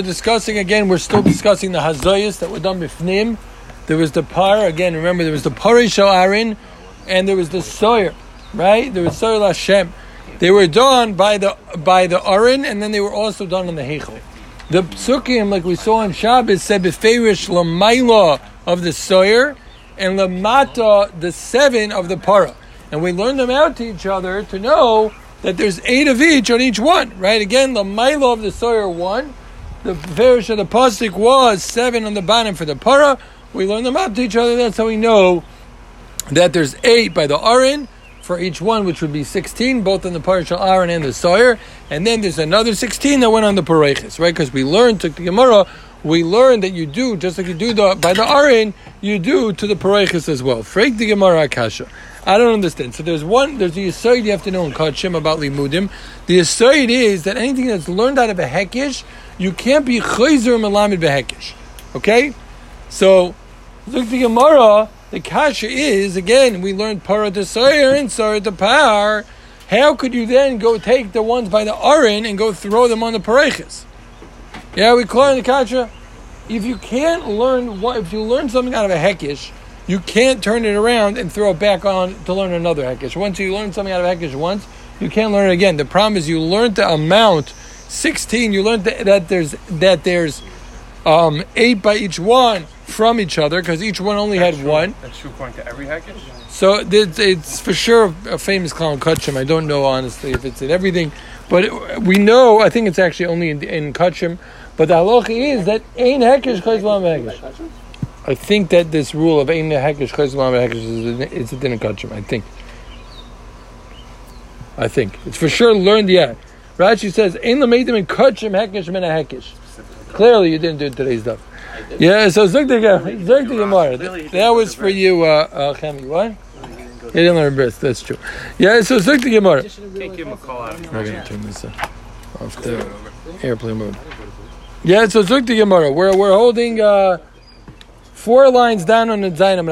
we're discussing again. We're still discussing the Hazoyas that were done bifnim. There was the par again. Remember, there was the Parisho Arin, and there was the Sawyer, right? There was Sawyer Hashem. They were done by the by the Arin, and then they were also done in the Heichel. The psukim, like we saw in Shabbos, said beferish lamaila of the Sawyer, and lamata the seven of the para, and we learned them out to each other to know that there's eight of each on each one, right? Again, the Milo of the Sawyer one, the Farish of the Pasik was seven on the bottom for the Para. We learn them out to each other. That's how we know that there's eight by the Arin for each one, which would be 16, both on the Parashal Arin and the Sawyer. And then there's another 16 that went on the Parechis, right? Because we learned to the Gemara, we learned that you do, just like you do the, by the Arin, you do to the Parechis as well. Freak the Gemara Akasha. I don't understand. So there's one, there's the Yisoid you have to know in Kachim about Limudim. The Yisoid is that anything that's learned out of a Hekish, you can't be Chayzer Malamid Behekish. Okay? So, look the Gemara, the Kasha is, again, we learned Para to and Sayer to Par. How could you then go take the ones by the Arin and go throw them on the Parechis? Yeah, we call in the Kasha. If you can't learn, what, if you learn something out of a Hekish, you can't turn it around and throw it back on to learn another Hekish. Once you learn something out of Hekish once, you can't learn it again. The problem is you learned the amount, 16, you learned that, that there's, that there's um, eight by each one from each other because each one only That's had true. one. That's true according to every Hekish? So it's, it's for sure a famous clown Kutchim. I don't know honestly if it's in everything, but it- we know. I think it's actually only in, in Kutchim. But the halacha is that ain't hekesh chayz lam hekesh. I think that this rule of ein hekesh chayz lam hekesh is it's a din of Kutchim. I think. I think it's for sure learned yet. Rashi says ein lameidim in Kutchim hekesh min hekesh. Clearly, you didn't do today's stuff. Yeah, so Zuk the Gemara. Zuk the Gemara. That was for you, uh, uh, Chemi. What? He didn't learn bris. That's true. Yeah, so Zuk the Gemara. Can't give him a call out. I'm gonna turn this off the airplane mode. Yeah, so Zuk the Gemara. We're we're holding uh, four lines down on the lam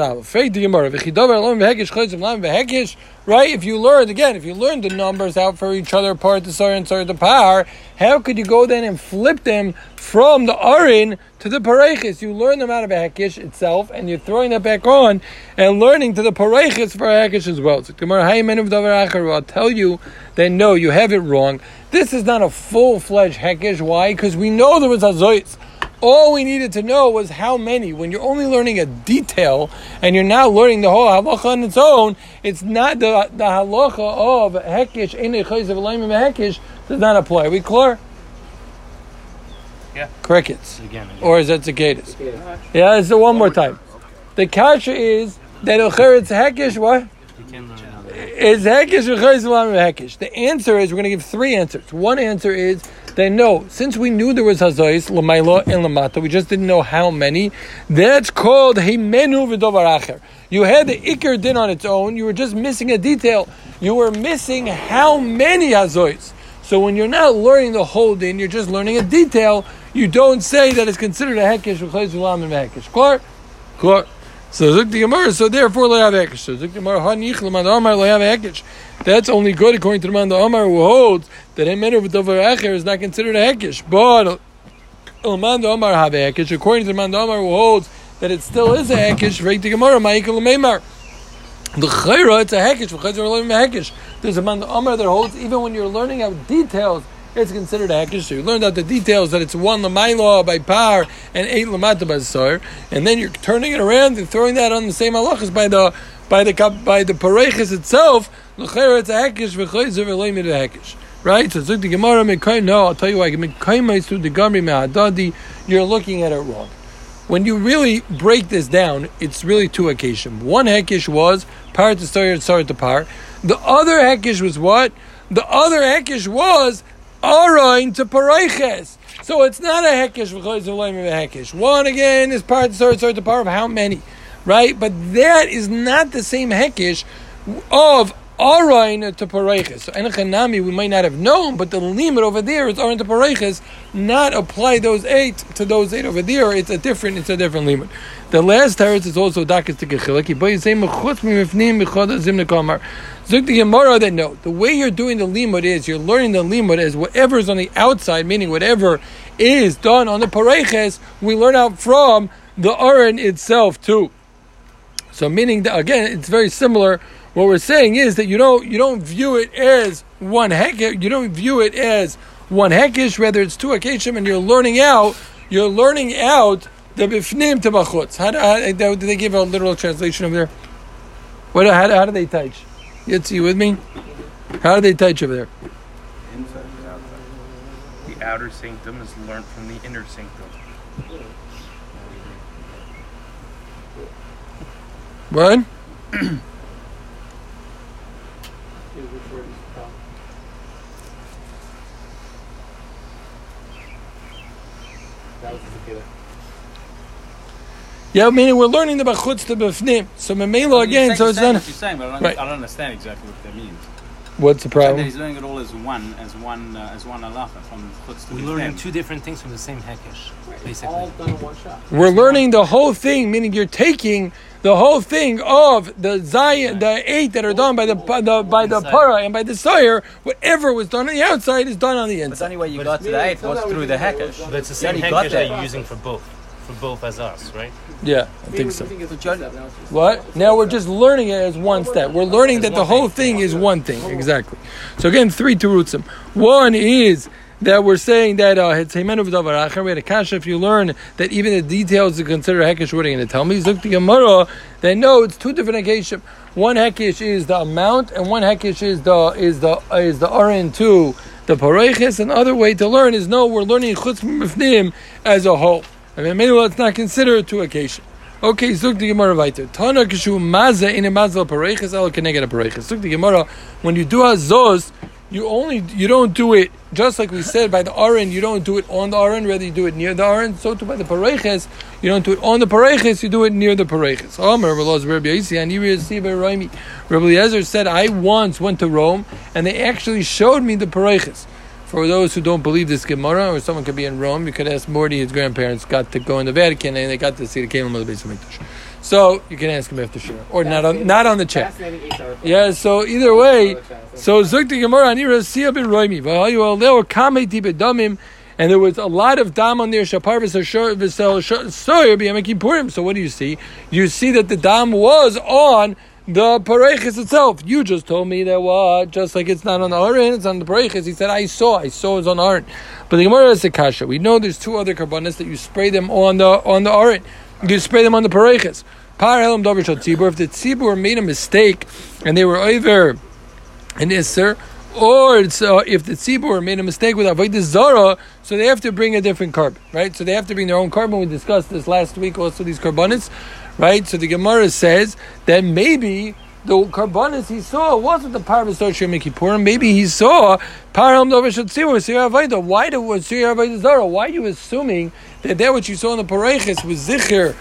v'hekish. Right? If you learned again, if you learned the numbers out for each other, part the sar and the par, how could you go then and flip them from the arin to the parechis? You learn them out of a hekish itself, and you're throwing that back on and learning to the parechis for a hekish as well. So I'll tell you that no, you have it wrong. This is not a full fledged hekish. Why? Because we know there was hazoyts. All we needed to know was how many. When you're only learning a detail and you're not learning the whole halacha on its own, it's not the the halacha of hekish in a chayz of hekish does not apply. we clear? Yeah. Crickets. Again. Or is that cicadas? Yeah, it's the one more time. The kasha is that it's hekish what? Is hekish or hekish? The answer is we're going to give three answers. One answer is that no, since we knew there was hazais lamaila and lamata, we just didn't know how many. That's called himenu v'dovar acher. You had the ikr din on its own. You were just missing a detail. You were missing how many hazais. So when you're not learning the whole din, you're just learning a detail. You don't say that it's considered a hekish v'chayz v'lam and hekish. Clear? Clear. So Zuk the Gemara, so therefore they have hekish. So Zuk the Gemara, Amar. That's only good according to the man the Amar who holds that a men of Dover Acher is not considered a hekish. But l'man the Amar have a hekish. According to the man the Amar who holds that it still is a hekish. Rake the Gemara, ma'ikal l'meimar. The chayra, it's a hekish. V'chayz v'lam hekish. There's a man the Amar that holds even when you're learning out details. It's considered a hekish. So you learned out the details that it's one lamaila by par and eight lamata by sar, and then you're turning it around and throwing that on the same halachas by the by the by the parechis itself. L'chayra, it's a hekish. V'chayz v'lam a hekish. Right? So Zuk the Gemara Mekai. No, I'll tell you why. Mekai through the Gamri Me'adadi. You're looking at it wrong. When you really break this down, it's really two hekish. One hekish was par to and star to par. The other hekish was what? The other hekish was arain to pareiches. So it's not a of a hekish. One again is par to star star to par of how many, right? But that is not the same hekish of arain to pareiches. So enochanami we might not have known, but the limit over there is arain to pareiches. Not apply those eight to those eight over there. It's a different. It's a different limit. The last teretz is also dakas to gechilaki. But you say mechutz mimifnim mechad zim nekamar. Zuk the Gemara that no, the way you're doing the limud is you're learning the limud as whatever is on the outside, meaning whatever is done on the pareches, we learn out from the aron itself too. So meaning that again, it's very similar. What we're saying is that you don't you don't view it as one hekesh. You don't view it as one hekesh. Rather, it's two akeshim, and you're learning out. You're learning out the bifnim to bachutz. How, do- they give a literal translation over there? What? How, how do they touch? Yitzi, you with me? How do they touch over there? Inside and outside. The outer sanctum is learned from the inner sanctum. What? Yeah, meaning we're learning the bachutz to bifnim. So memela again. So it's saying not. what you're saying, but I don't, Right. I don't understand exactly what that means. What's the Saying that problem? he's learning it all as one, as one, uh, as one halacha from chutz to We're learning two different things from the same hekesh, basically. All done in one shot. We're learning the whole thing, meaning you're taking the whole thing of the zion, the eight that are done by the, by the by the para and by the sawyer. Whatever was done on the outside is done on the But the inside. only way you But got it's to the eight was through the Hekesh. But it's the same You already got hekesh there. that you're using for both, for both as us, right? Yeah, I think so. think it's But John- now What? Now we're just learning it as one step. We're learning that the whole thing is one thing. Exactly. So again, three terutzim. One is that we're saying that uh, it's Hemenu v'davar acher. We had a kasha. If you learn that even the details to consider hekesh, what are you going to tell me? Zuk the Gemara. Then no, it's two different hekesh. One hekesh is the amount, and one hekesh is the is the is the arin to the pareiches. Another way to learn is no, we're learning chutz mifnim as a whole. I mean, maybe let's not consider it two occasion. Okay, zuk the Gemara weiter. Tana kishu maza in a mazal pareiches al keneged a pareiches. Zuk the Gemara, when you do azos, you only you don't do it just like we said by the aron. You don't do it on the aron, rather you do it near the aron. So too by the pareiches, you don't do it on the pareiches, you do it near the pareiches. Omer Rabbi Eliezer said, I once went to Rome and they actually showed me the pareiches. For those who don't believe this Gemara, or someone could be in Rome, you could ask Morty. His grandparents got to go in the Vatican, and they got to see the Kalim of the Beis Hamikdash. So you can ask him after sure, or not on not on the chat. Yeah. So either way, so Zukti Gemara Anira Sia ben Roimi V'hayu Aleo Kameti Bedamim, and there was a lot of dam on there. Shaparvis V'sel Soyer B'Yom Kippurim. So what do you see? You see that the dam was on the pareches itself. You just told me that what? Just like it's not on the aron, it's on the pareches. He said, I saw, I saw it was on aron. But the Gemara is a kasha. We know there's two other karbanas that you spray them on the on the aron. You spray them on the pareches. Par elam davar tzibur. If the tzibur made a mistake and they were over an isser, or it's, uh, if the tzibur made a mistake with avodah zara, so they have to bring a different carbon, right? So they have to bring their own carbon. We discussed this last week. Also, these carbonates, right? So the Gemara says that maybe the carbonates he saw wasn't the par v'soshir mikipurim. Maybe he saw param avodah. Why do uh, avodah? Why are you assuming that that what you saw in the pareches was zichir?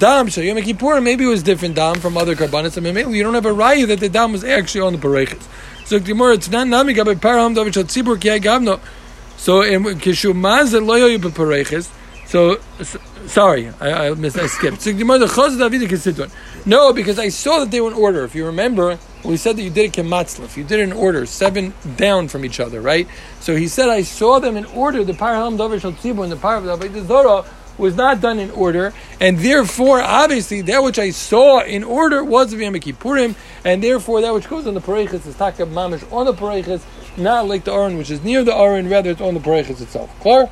Dam Shal Yom maybe it was different dam from other carbonates. I mean, maybe you don't have a raya that the dam was actually on the pareches. So Gemara, it's not nami gabe param davar shal tzibur. So in kishu mazet lo yoyu bepareches. So s- sorry, I, I missed. I skipped. So. No, because I saw that they were in order. If you remember, we said that you did a kematzlif. You did it in order, seven down from each other, right? So he said, I saw them in order. The param davar shal tzibur and the param davar zora was not done in order, and therefore, obviously, that which I saw in order was the Yom and therefore, that which goes on the Pareches is Taka Mamish on the Pareches, not like the Aron, which is near the Aron, rather it's on the Pareches itself. Clear?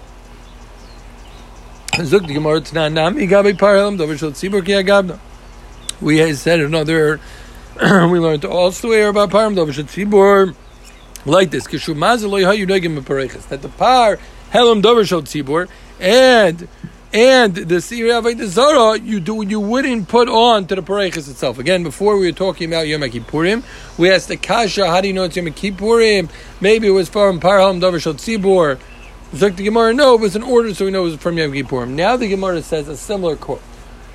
The. We said another. we learned also here about Param Dover Shal Tzibur like this. That the par Helam Dover Shal Tzibur and and the Siri Avodah Zara you do you wouldn't put on to the Pareches itself. Again, before we were talking about Yom Kippurim, we asked the Kasha, how do you know it's Yom Kippurim? Maybe it was from Parham Dover Shal Tzibur. Zuk the Gemara, no, it was an order, so we know it was from Yom Kippurim. Now the Gemara says a similar quote.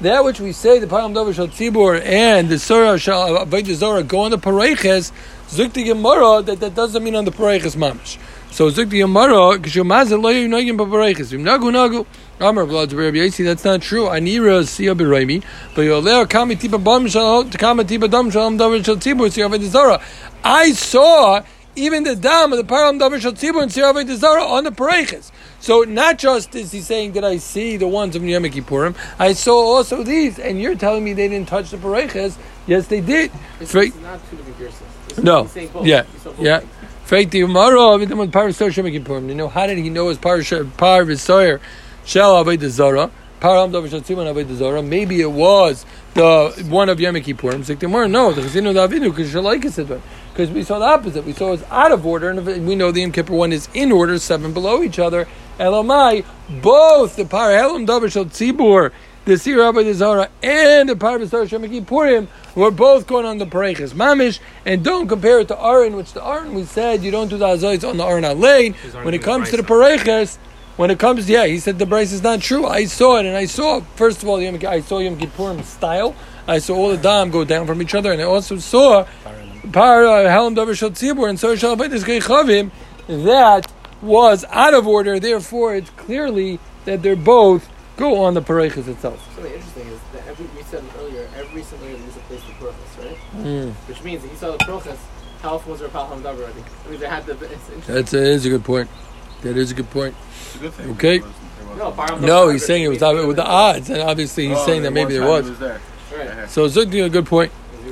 That which we say, the Parham Dover Shal Tzibur and the Surah Shal Zara go on the Pareches, Zuk the Gemara, that that doesn't mean on the Pareches Mamish. So Zuk the Gemara, Kishumazah Lo Yunagim Pareches, Nagu Nagu. Amar Vlad Rabbi Yasi, that's not true. Anira Siya Biraimi, but Yoleo Kami Tipa Bam Shal Kama Tipa Dam Shalom Davar Shal Tzibur Siya Zara. I saw even the dam of the param davar shel and sir avodah zara on the pareiches. So not just is he saying that I see the ones of Yom Kippurim, I saw also these, and you're telling me they didn't touch the pareiches. Yes, they did. It's, it's not two different. No. he's saying both. Yeah. Yeah. Faith the Umara, with them Par Sar Shem Kippurim. You know, how did he know his Par Par Visoyer Shel Avodah Zara? Par Am Davar Shel Tzibur Avodah Zara. Maybe it was the one of Yom Kippurim. No, the Chazinu Davinu, because Shalaika said that. Because we saw the opposite. We saw it's out of order, and we know the Yom Kippur one is in order, seven below each other. Elamai, both the Par Helam Davar Shel Tzibur, the Sir Avodah Zara, and the Par Visoyer Shem Kippurim were both going on the Pareches Mamish, and don't compare it to Aaron, which the Aaron we said you don't do the Azois on the Aaron Lane. When it comes to the Brisa. Pareches, when it comes, yeah, he said the Bryce is not true. I saw it, and I saw first of all, Yom, I saw Yom Kippurim style. I saw all the dam go down from each other, and I also saw Par uh, Helam Davar Shal Tzibur and Sor Shal Avodas Chavim that was out of order. Therefore, it's clearly that they're both go on the Pareches itself. Something interesting is that every we said earlier, every single year there is a place to Prochas, right? Mm. Which means that he saw the Prochas, how often was there a Pal Hamdav already? I mean, they had the. It's. That's a, is a good point. That is a good point. It's a good thing. Okay. There wasn't- there No, wasn't. Par Hamdav No, he's saying it was with the odds, and obviously he's Oh, saying that maybe one there time was. he there. Right. So Zukti a good point.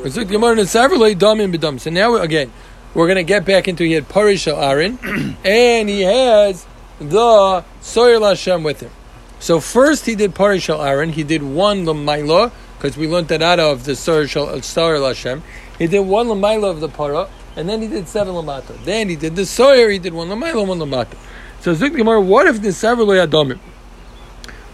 Zukti Gemara and Savrle Damim B'dam. So now again, we're going to get back into he had Parish Aaron, and he has the Soyer Hashem with him. So first he did Parish Aaron. He did one Lamaila because we learned that out of the Soyer uh, Soyer Hashem. He did one Lamaila of the Para, and then he did seven Lamata. Then he did the Soyer. He did one Lamaila, one Lamata. So Gemara, what if the Savrle Adamim?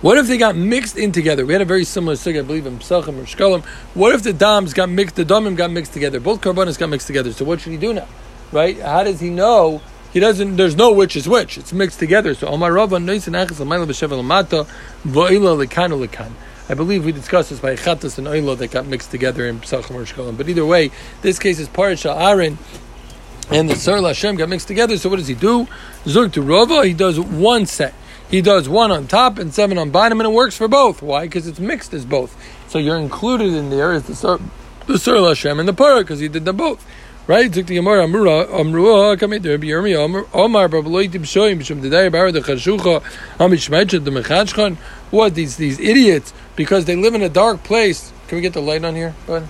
What if they got mixed in together? We had a very similar sig, I believe, in Psachim or Shkalim. What if the dams got mixed, the damim got mixed together? Both karbanas got mixed together. So what should he do now? Right? How does he know? He doesn't. There's no which is which. It's mixed together. So Omar Rava Noisin Achas Lamayla B'Shevel Lamata Va'ila Lekanu Lekan. I believe we discussed this by Chatas and Oilo that got mixed together in Psachim or Shkalim. But either way, this case is Parasha Aaron and the Sar Hashem got mixed together. So what does he do? Zug to Rava, he does one set. He does one on top and seven on bottom, and it works for both. Why? Because it's mixed as both. So you're included in there is the Sar, the Sar Hashem and the Parah, because he did them both. Right? Zug to Gemara Amrua Amrua Omar Bar the Chashucha the. What these these idiots because they live in a dark place. Can we get the light on here? Ahead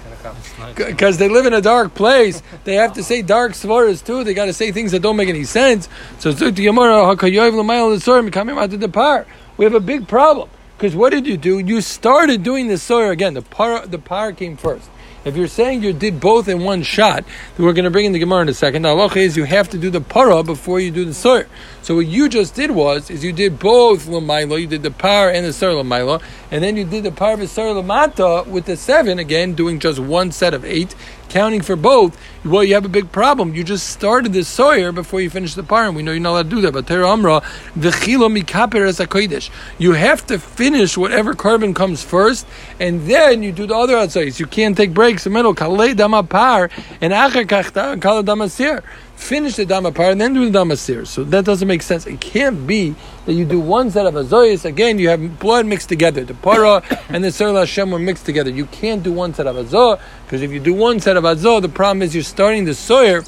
because they live in a dark place. They have to say dark svaras too. They got to say things that don't make any sense. So Zuk to Gemara, "Hakayoyv l'mayel l'sorim coming out to the par." We have a big problem because what did you do? You started doing the soyer again. The par, the par came first. If you're saying you did both in one shot, we're going to bring in the Gemara in a second. The halacha is you have to do the para before you do the soyer. So what you just did was is you did both lamaila, you did the par and the soyer lamaila, and then you did the par soyer lamata with the seven again, doing just one set of eight, counting for both. Well, you have a big problem. You just started the soyer before you finished the par, and we know you're not allowed to do that. But Tera Amra, v'chilo mikaper es hakodesh. You have to finish whatever carbon comes first, and then you do the other outsides. You can't take breaks in the middle. Kalei dama par and acher kachta kala damasir. Finish the dama par and then do the dama damasir. So that doesn't make sense. It can't be that you do one set of azoyas. Again, you have blood mixed together. The para and the Sir Hashem were mixed together. You can't do one set of azoh because if you do one set of azoh, the problem is you're starting the soyer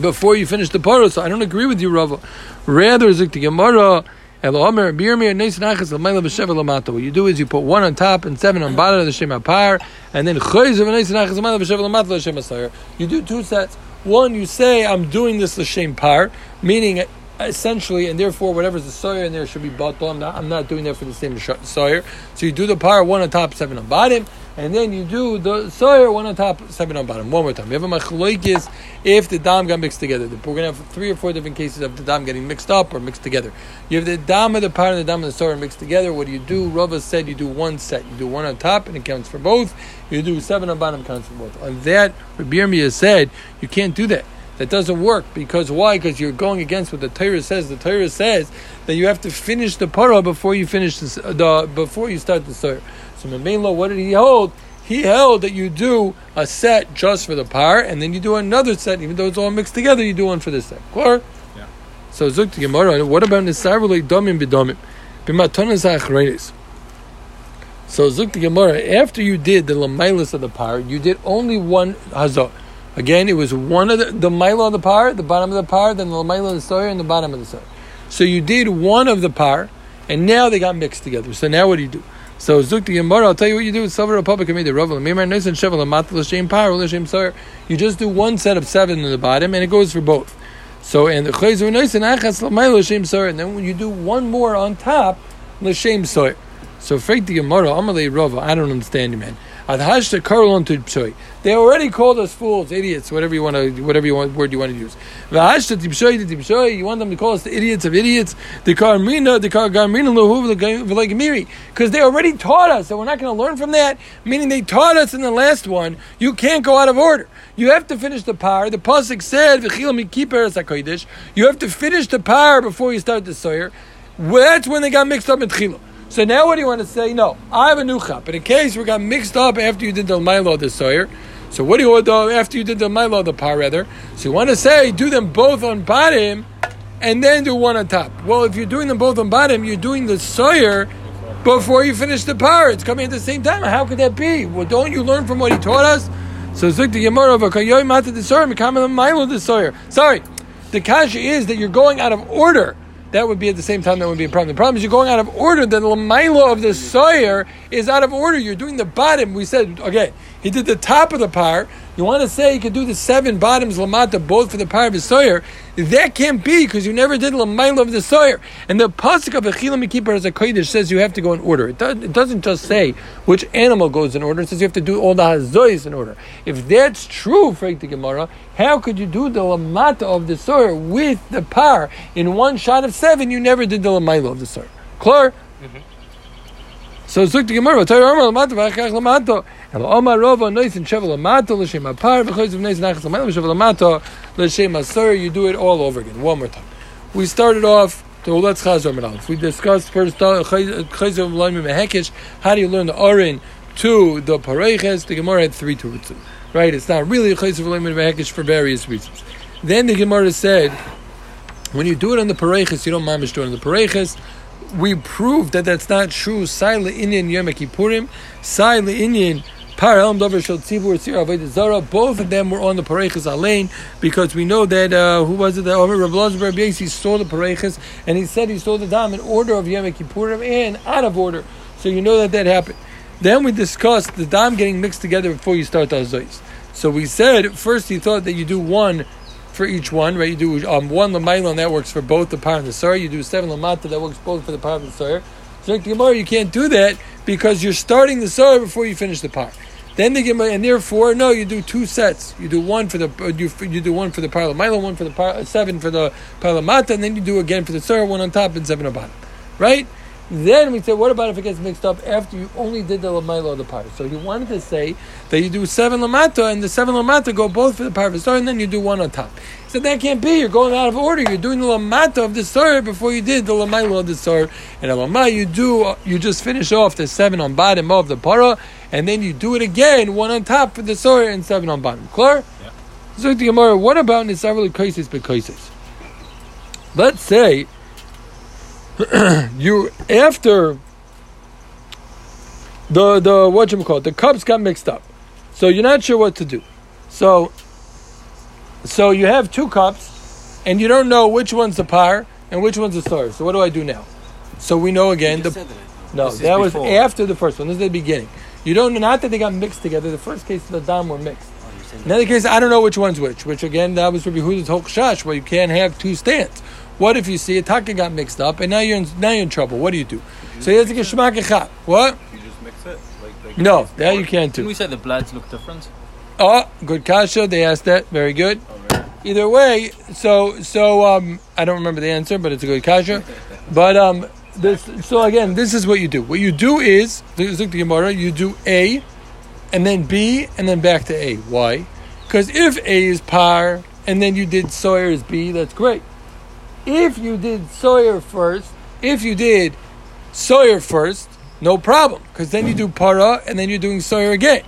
before you finish the parah. So I don't agree with you, Rava. Rather, zik the Gemara. What you do is you put one on top and seven on bottom of the Shema Par, and then you do two sets. One, you say, I'm doing this L'Shem Par, meaning essentially, and therefore whatever's the Sawyer in there should be bottle. I'm not, I'm not doing that for the same Sawyer. So you do the Par, one on top, seven on bottom, and then you do the Sawyer, one on top, seven on bottom. One more time. You have a Machloikis if the Dam got mixed together. We're going to have three or four different cases of the Dam getting mixed up or mixed together. You have the Dam of the Par and the Dam of the Sawyer mixed together. What do you do? Rava said you do one set. You do one on top and it counts for both. You do seven on bottom, counts for both. On that, Rabbi Yirmiyah said you can't do that. That doesn't work because why? Because you're going against what the Torah says. The Torah says that you have to finish the parah before you finish the, the before you start the Torah. So Memelo, what did he hold? He held that you do a set just for the par, and then you do another set, even though it's all mixed together. You do one for the set. Clear? Yeah. So Zuk to Gemara. What about Nisarvulei Domim B'Domim B'Matonas Achreinis? So Zuk to Gemara. After you did the Lamailis of the par, you did only one hazah. Again, it was one of the, the milo of the par, the bottom of the par, then the milo of the soyer, and the bottom of the soyer. So you did one of the par, and now they got mixed together. So now what do you do? So Zukti Gemara, I'll tell you what you do Republic made the Rav Mimar Nisan Shevel Amat L'Shem Par L'Shem Soyer. You just do one set of seven in the bottom, and it goes for both. So and the Chayzer Nisan Achas L'May L'Shem Soyer, and then when you do one more on top, L'Shem Soyer. So Freit the Gemara, Amalei Rava, I don't understand you, man. They already called us fools, idiots, whatever you want to, whatever you want, word you want to use. You want them to call us the idiots of idiots. The Karmina, the Karmina V'Legamiri. Because they already taught us, so we're not going to learn from that. Meaning they taught us in the last one, you can't go out of order. You have to finish the par. The pasuk said. You have to finish the par before you start the soyer. That's when they got mixed up in tchila. So now what do you want to say? No, I have a new chap. In case we got mixed up after you did the Milo the Sawyer. So what do you want to do after you did the Milo the par rather? So you want to say do them both on bottom and then do one on top. Well, if you're doing them both on bottom, you're doing the Sawyer before you finish the par. It's coming at the same time. How could that be? Well, don't you learn from what he taught us? So Zik the Gemara of Kayoy Mata the Sawyer, Milo the Sawyer. Sorry, the kasha is that you're going out of order that would be at the same time that would be a problem. The problem is you're going out of order. The lamaila of the sawyer is out of order. You're doing the bottom. We said okay. He did the top of the par. You want to say you could do the seven bottoms lamata both for the par of the sawyer? That can't be because you never did lamaila of the sawyer. And the pasuk of Echila Mekiper as a kodesh says you have to go in order. It, does, it doesn't just say which animal goes in order. It says you have to do all the hazois in order. If that's true, Frank the Gemara, how could you do the lamata of the sawyer with the par in one shot of seven? You never did the lamaila of the sawyer. Clear? So Zuk the Gemara, Torah Amar Lamato, Vachach Lamato, El Omar Rova, Noisin Shevel Lamato, L'Shem Apar, V'choiz of Noisin Achas Lamato, Shevel Lamato, L'Shem Asur, you do it all over again, one more time. We started off, so let's Chazor Menalef. We discussed first, uh, Chayz of Laimim Mehekish, how do you learn the Orin to the Pareches, the Gemara had three to it, right? It's not really of Laimim Mehekish for various reasons. Then the Gemara said, when you do it on the Pareches, you don't mamish do it on the Pareches, we proved that that's not true. Saile Indian Yom Kippurim, Saile Indian Par Elm Dover Shel Tzibur Tzir Zara. Both of them were on the Pareches Alein because we know that uh, who was it? That over Rav Elazar He saw the Pareches and he said he saw the dam in order of Yom and out of order. So you know that that happened. Then we discussed the dam getting mixed together before you start the azois. So we said first he thought that you do one for each one, right? You do um, one lamaila, and that works for both the par and the sar. You do seven lamata, that works both for the par and the sar. So Gemara, you can't do that because you're starting the sar before you finish the par. Then the Gemara, and therefore, no, you do two sets. You do one for the uh, you, you do one for the par lamaila, one for the par, uh, seven for the par lamata, and then you do again for the sar, one on top and seven on bottom, right? Then we say, what about if it gets mixed up after you only did the lamaila of the par? So you wanted to say that you do seven lamata, and the seven lamata go both for the par of star, and then you do one on top. He said that can't be. You're going out of order. You're doing the lamata of the star before you did the lamaila of the star. And lama you do you just finish off the seven on bottom of the para, and then you do it again, one on top for the star and seven on bottom. Clear? Yeah. So the Gemara, what about nisarvali kaisis bekaisis? Let's say you after the the what you call it, the cups got mixed up, so you're not sure what to do. So so you have two cups, and you don't know which one's the par and which one's the star. So what do I do now? So we know again the no This that was before. after the first one. This is the beginning. You don't not that they got mixed together. The first case the dam were mixed. In other case, I don't know which one's which. Which again, that was Rabbi Huda's whole shash, where you can't have two stands. What if you see a taka got mixed up, and now you're in, now you're in trouble? What do you do? So you have to get shmak echad. What? You just mix it? Like, like No, it's that you can't Didn't do. we say the bloods look different? Oh, good kasha. They asked that. Very good. Oh, really? Either way, so so um, I don't remember the answer, but it's a good kasha. But um, this so again, this is what you do. What you do is look at the Gemara. You do A, and then B, and then back to A. Why? Because if A is par, and then you did Sawyer as B, that's great. If you did Sawyer first, if you did Sawyer first, no problem, because then you do para, and then you're doing Sawyer again.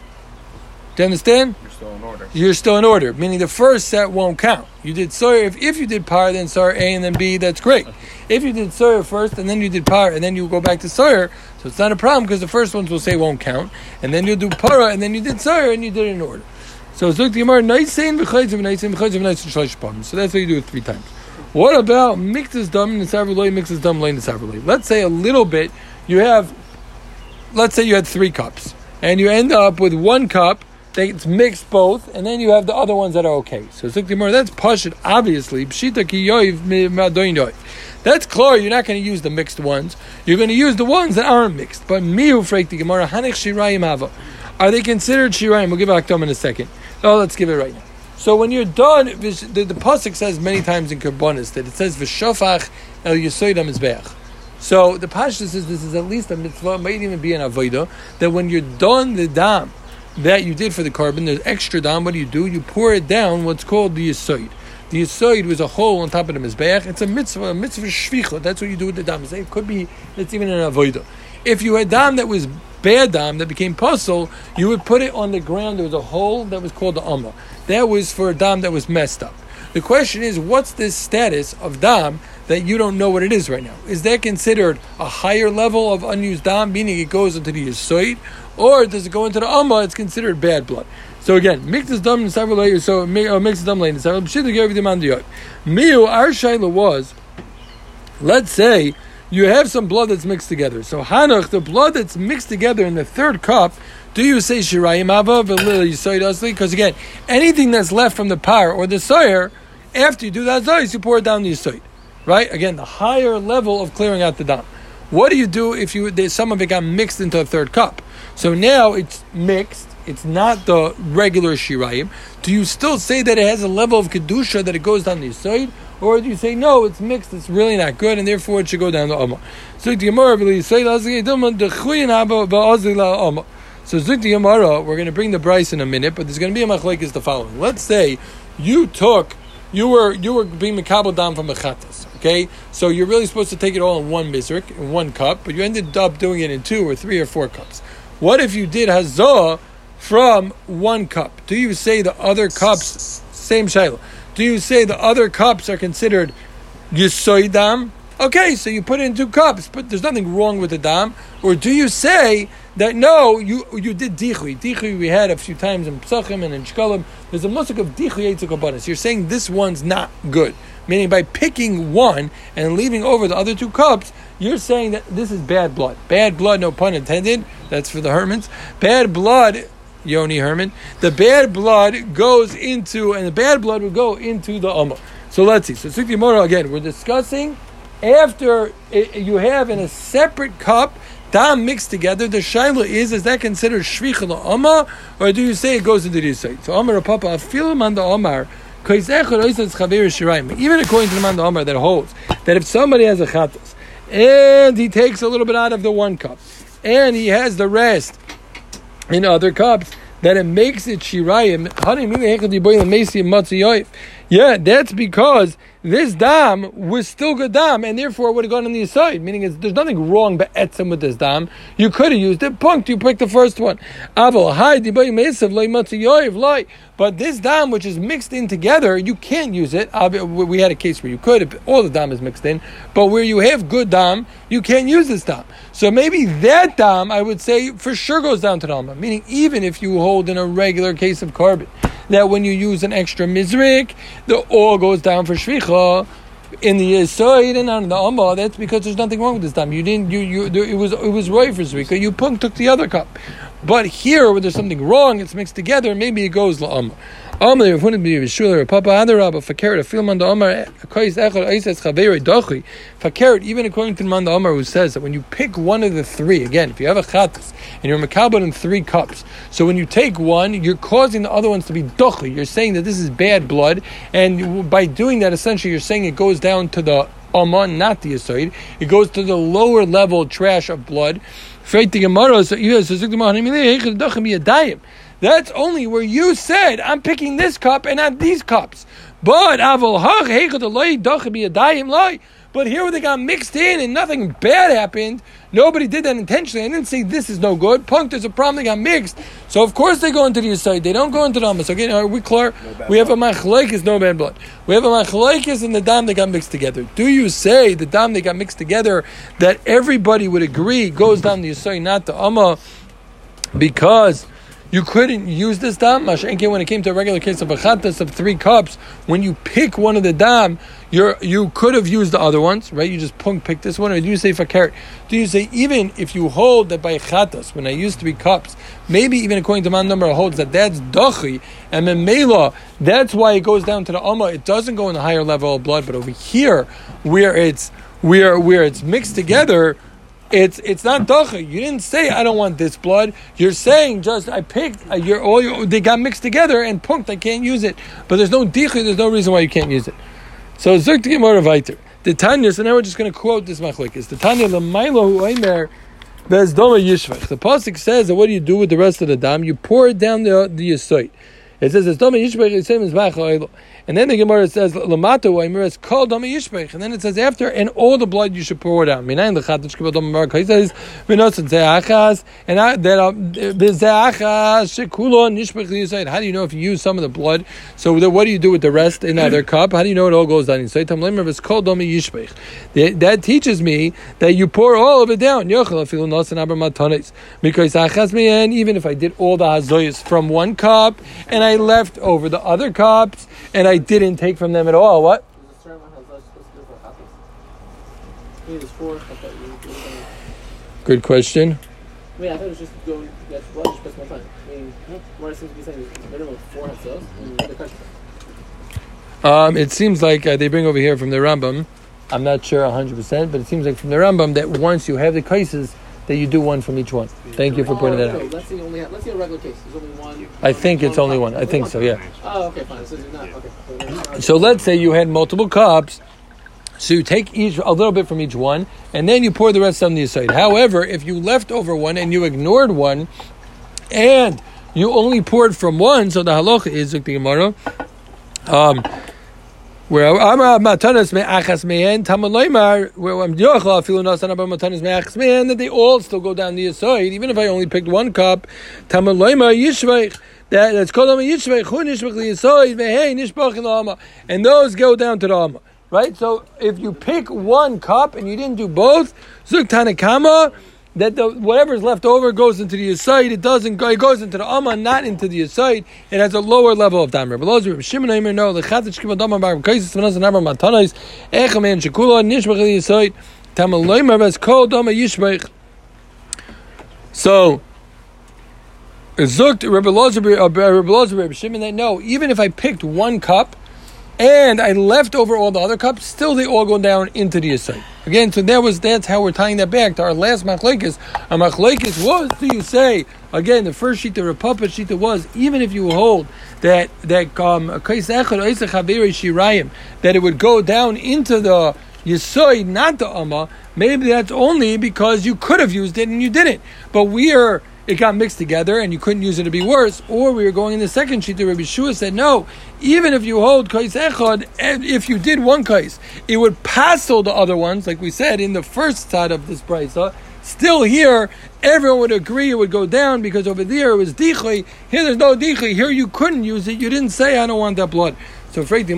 Do you understand? You're still in order. you're still in order, meaning the first set won't count. You did Sawyer, if, if you did par, then Sawyer A and then B, that's great. If you did Sawyer first and then you did par and then you go back to Sawyer, so it's not a problem because the first ones will say won't count. And then you do para and then you did Sawyer and you did it in order. So it's Zuk the Gemara, Naisin v'chayzim v'naisin v'chayzim v'naisin shlosh pam. So that's what you do it three times. What about mixes dam and savrulay mixes dam lane savrulay? Let's say a little bit. You have, let's say you had three cups, and you end up with one cup that's mixed both, and then you have the other ones that are okay. So Gemara, that's pashit obviously. That's clear. You're not going to use the mixed ones. You're going to use the ones that aren't mixed. But freik the Gemara hanich shirayim hava. Are they considered shirayim? We'll give Akdom in a second. Oh, let's give it right now. So when you're done, the, the, pasuk says many times in Karbonis that it says v'shofach el yisoidam mizbeach. So the pasuk says this is at least a mitzvah, might even be an avodah, that when you're done the dam that you did for the carbon, there's extra dam. What do you do? You pour it down. What's called the yisoid. The yisoid was a hole on top of the mizbeach. It's a mitzvah, a mitzvah shvicha. That's what you do with the dam. It could be it's even an avodah. If you had dam that was bad dam that became puzzle, you would put it on the ground. There was a hole that was called the amma. That was for a dam that was messed up. The question is, what's this status of dam that you don't know what it is right now? Is that considered a higher level of unused dam, meaning it goes into the yisoid, or does it go into the amma? It's considered bad blood. So again, mix this dam in several layers. So mi- uh, dam in several. The yard. Miu, our shaila was, let's say you have some blood that's mixed together. So Hanach, the blood that's mixed together in the third cup, do you say Shirayim Ava Because again, anything that's left from the par or the soyer, after you do that zois, you pour it down the yisoid. Right? Again, the higher level of clearing out the dam. What do you do if you there's some of it got mixed into a third cup? So now it's mixed. It's not the regular shirayim. Do you still say that it has a level of kedusha that it goes down the yisoid, or do you say no, it's mixed, it's really not good, and therefore it should go down the amma? So the say So Zuk the we're going to bring the Bryce in a minute, but there's going to be a machlek is the following. Let's say you took, you were you were being mekabel down from mechatas. Okay, so you're really supposed to take it all in one mizrik, in one cup, but you ended up doing it in two or three or four cups. What if you did hazah from one cup? Do you say the other cups, same shayla? Do you say the other cups are considered yisoidam? Okay, so you put in two cups, but there's nothing wrong with the dam. Or do you say that no, you you did dichui? Dichui we had a few times in Psachim and in Shkalim. There's a musik of dichui etzukabanis. You're saying this one's not good. Meaning by picking one and leaving over the other two cups, you're saying that this is bad blood. Bad blood, no pun intended. That's for the Hermans. Bad blood Yoni Herman. The bad blood goes into, and the bad blood will go into the Amma. So let's see. So Sukti Mora again, we're discussing after it, you have in a separate cup dam mixed together. The shaila is is that considered shvicha Amma, or do you say it goes into the side? So Amar Papa afilim on the Amar. Even according to the man the Amar that holds that if somebody has a chatas and he takes a little bit out of the one cup and he has the rest in other cups, that it makes it shirayim. Yeah, that's because this dam was still good dam, and therefore it would have gone on the side. Meaning, there's nothing wrong but etzem with this dam. You could have used it. Punked. You picked the first one. But this dam, which is mixed in together, you can't use it. We had a case where you could, all the dam is mixed in. But where you have good dam, you can't use this dam. So maybe that dam, I would say, for sure goes down to the. Meaning, even if you hold in a regular case of carbon, that when you use an extra mizrik, the oil goes down for shvicha. In the yisoid and on the amma, that's because there's nothing wrong with this time. You didn't. You you. It was it was right for zvika. You punk took the other cup, but here where there's something wrong, it's mixed together. Maybe it goes la amma. Even according to the man Omar who says that when you pick one of the three again if you have a chatas and you're makabel in three cups so when you take one you're causing the other ones to be dochi you're saying that this is bad blood and by doing that essentially you're saying it goes down to the Aman, not the Yisoid. It goes to the lower level trash of blood. That's only where you said, I'm picking this cup and not these cups. But but here where they got mixed in and nothing bad happened, nobody did that intentionally. I didn't say this is no good. Punk, there's a problem, they got mixed. So of course they go into the side. They don't go into the Amas. Okay, are we clear? No we have a machlaikis, no bad blood. We have a machlaikis and the dam they got mixed together. Do you say the dam they got mixed together that everybody would agree goes down the Yisai, not the Amma, because you couldn't use this dam. Mashenke when it came to a regular case of a chatas of three cups, when you pick one of the dam, you're, you could have used the other ones, right? You just punk pick this one, or do you say for carrot? Do you say even if you hold that by chatas, when I used be cups, maybe even according to my number holds that that's dochi, and then mela, that's why it goes down to the amma. It doesn't go in the higher level of blood, but over here, where it's where where it's mixed together. It's it's not dacha. You didn't say I don't want this blood. You're saying just I picked. Uh, you're all you, they got mixed together and punked. I can't use it. But there's no dicha. There's no reason why you can't use it. So zuk to Gemara weiter. The Tanya. So now we're just going to quote this machlekes. The Tanya lemailo hu. There's doma yishvach. The pasuk says that what do you do with the rest of the dam? You pour it down the the yisoid. It says it's doma yishvach. Same as machal and then the Gemara says Lamato is called Dama Yishbech. And then it says after, and all the blood you should pour it out. Minayin Lechatich Kibel Dama Barak. He says Minotzin Zeachas and I, that Zeachas Shekulo Nishbech Yisayid. How do you know if you use some of the blood? So then what do you do with the rest in other cup? How do you know it all goes down? Tam Lemer is called Dama Yishbech. That teaches me that you pour all of it down. Yochel Afilu Nosan Aber Matonis. Because Achas even if I did all the Hazoyas from one cup and I left over the other cups and I didn't take from them at all. What? There's a certain amount of Hazoy supposed to do for chatas. Maybe there's four. I thought you were doing. Good question. I I thought it was just going to get blood just one time. I mean, what it seems to be saying is minimum four Hazoy and the question. Um, it seems like uh, they bring over here from the Rambam. I'm not sure 100%, but it seems like from the Rambam that once you have the cases, that you do one from each one. Thank you for pointing that out. Let's say only have, let's see a regular case. There's only one. I think it's only one. I think so, yeah. Oh, okay, fine. So not okay. So let's say you had multiple cups. So you take each a little bit from each one, and then you pour the rest on the side. However, if you left over one and you ignored one, and you only poured from one, so the halacha is the Gemara. Um, where I'm matanas me'achas me'en tamaloymar, where I'm yochel afilu nasan abba matanas me'achas me'en, that they all still go down the side, even if I only picked one cup. Tamaloymar yishveich. That, that's called Amma Yishvei, Chun Yishvei Yisoid, Vehei Nishbach Amma. And those go down to the Amma. Right? So if you pick one cup and you didn't do both, Zuk Tanakama, that the is left over goes into the Yisoid, it doesn't go, it goes into the Amma, not into the Yisoid. It has a lower level of no, the Dama. So, Zukt Rebbe Lozer, Rebbe Lozer, Rebbe Shimon, they know even if I picked one cup and I left over all the other cups, still they all go down into the aside. Again, so that was that's how we're tying that back to our last machlekes. Our machlekes was, do you say again? The first sheet, the Republic sheet, was even if you hold that that um that it would go down into the Yisoid, not the Amma. Maybe that's only because you could have used it and you didn't. But we are it got mixed together and you couldn't use it to be worse, or we were going in the second sheet. The Rabbi Shua said, no, even if you hold kais echad, if you did one kais, it would pass all the other ones, like we said in the first side of this brisa. Still here, everyone would agree it would go down because over there it was dichli. Here there's no dichli. Here you couldn't use it. You didn't say I don't want that blood. So afraid the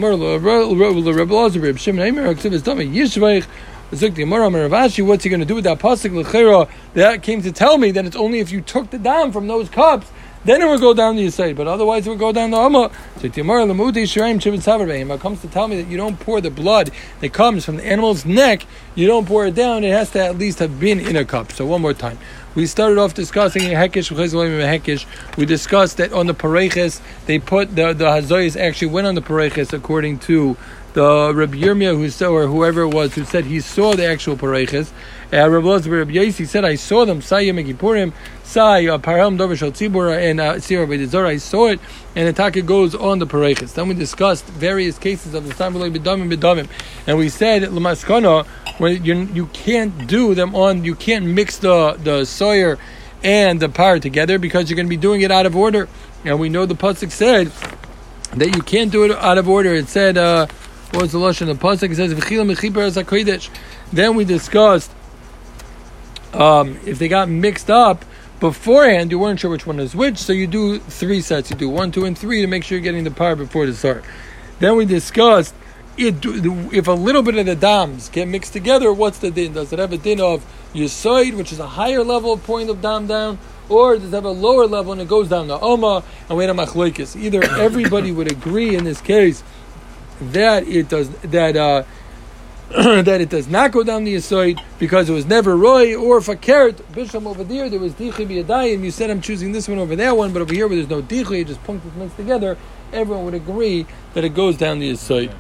What's he going to do with that pasuk that came to tell me that it's only if you took the dam from those cups, then it would go down the side, but otherwise it would go down the Amma. It comes to tell me that you don't pour the blood that comes from the animal's neck, you don't pour it down. It has to at least have been in a cup. So one more time. We started off discussing Hekesh Hekesh. We discussed that on the Pareches, they put the the Hazoyas actually went on the Pareches according to the Rabbi Yirmiyah who saw, or whoever it was who said he saw the actual pareches. Uh, Rabbi Loz, Rabbi Yasi said, I saw them, Sayim Mekipurim, Say, Parham Dover Shal Tzibur, and uh, Sirah B'Dizor, I saw it, and the taka goes on the pareches. Then we discussed various cases of the Sambaloi B'Damim B'Damim, and we said, Lamaskana, when you, you can't do them on, you can't mix the, the Sawyer and the par together because you're going to be doing it out of order. And we know the Pasuk said that you can't do it out of order. It said, uh, what was the lashon of the pasuk? It says v'chila mechiber as. Then we discussed um, if they got mixed up beforehand, you weren't sure which one is which, so you do three sets. You do one, two, and three to make sure you're getting the par before the start. Then we discussed it, if a little bit of the dams get mixed together, what's the din? Does it have a din of yisoid, which is a higher level point of dam down, or does it have a lower level and it goes down to oma and we had a machlokes? Either everybody would agree in this case that it does that. Uh, that it does not go down the Yisoid because it was never Roy or Fakert. Bisham over there, there was Dichi Biyadayim. You said I'm choosing this one over that one, but over here where there's no Dichi, just punked mixed together. Everyone would agree that it goes down the Yisoid.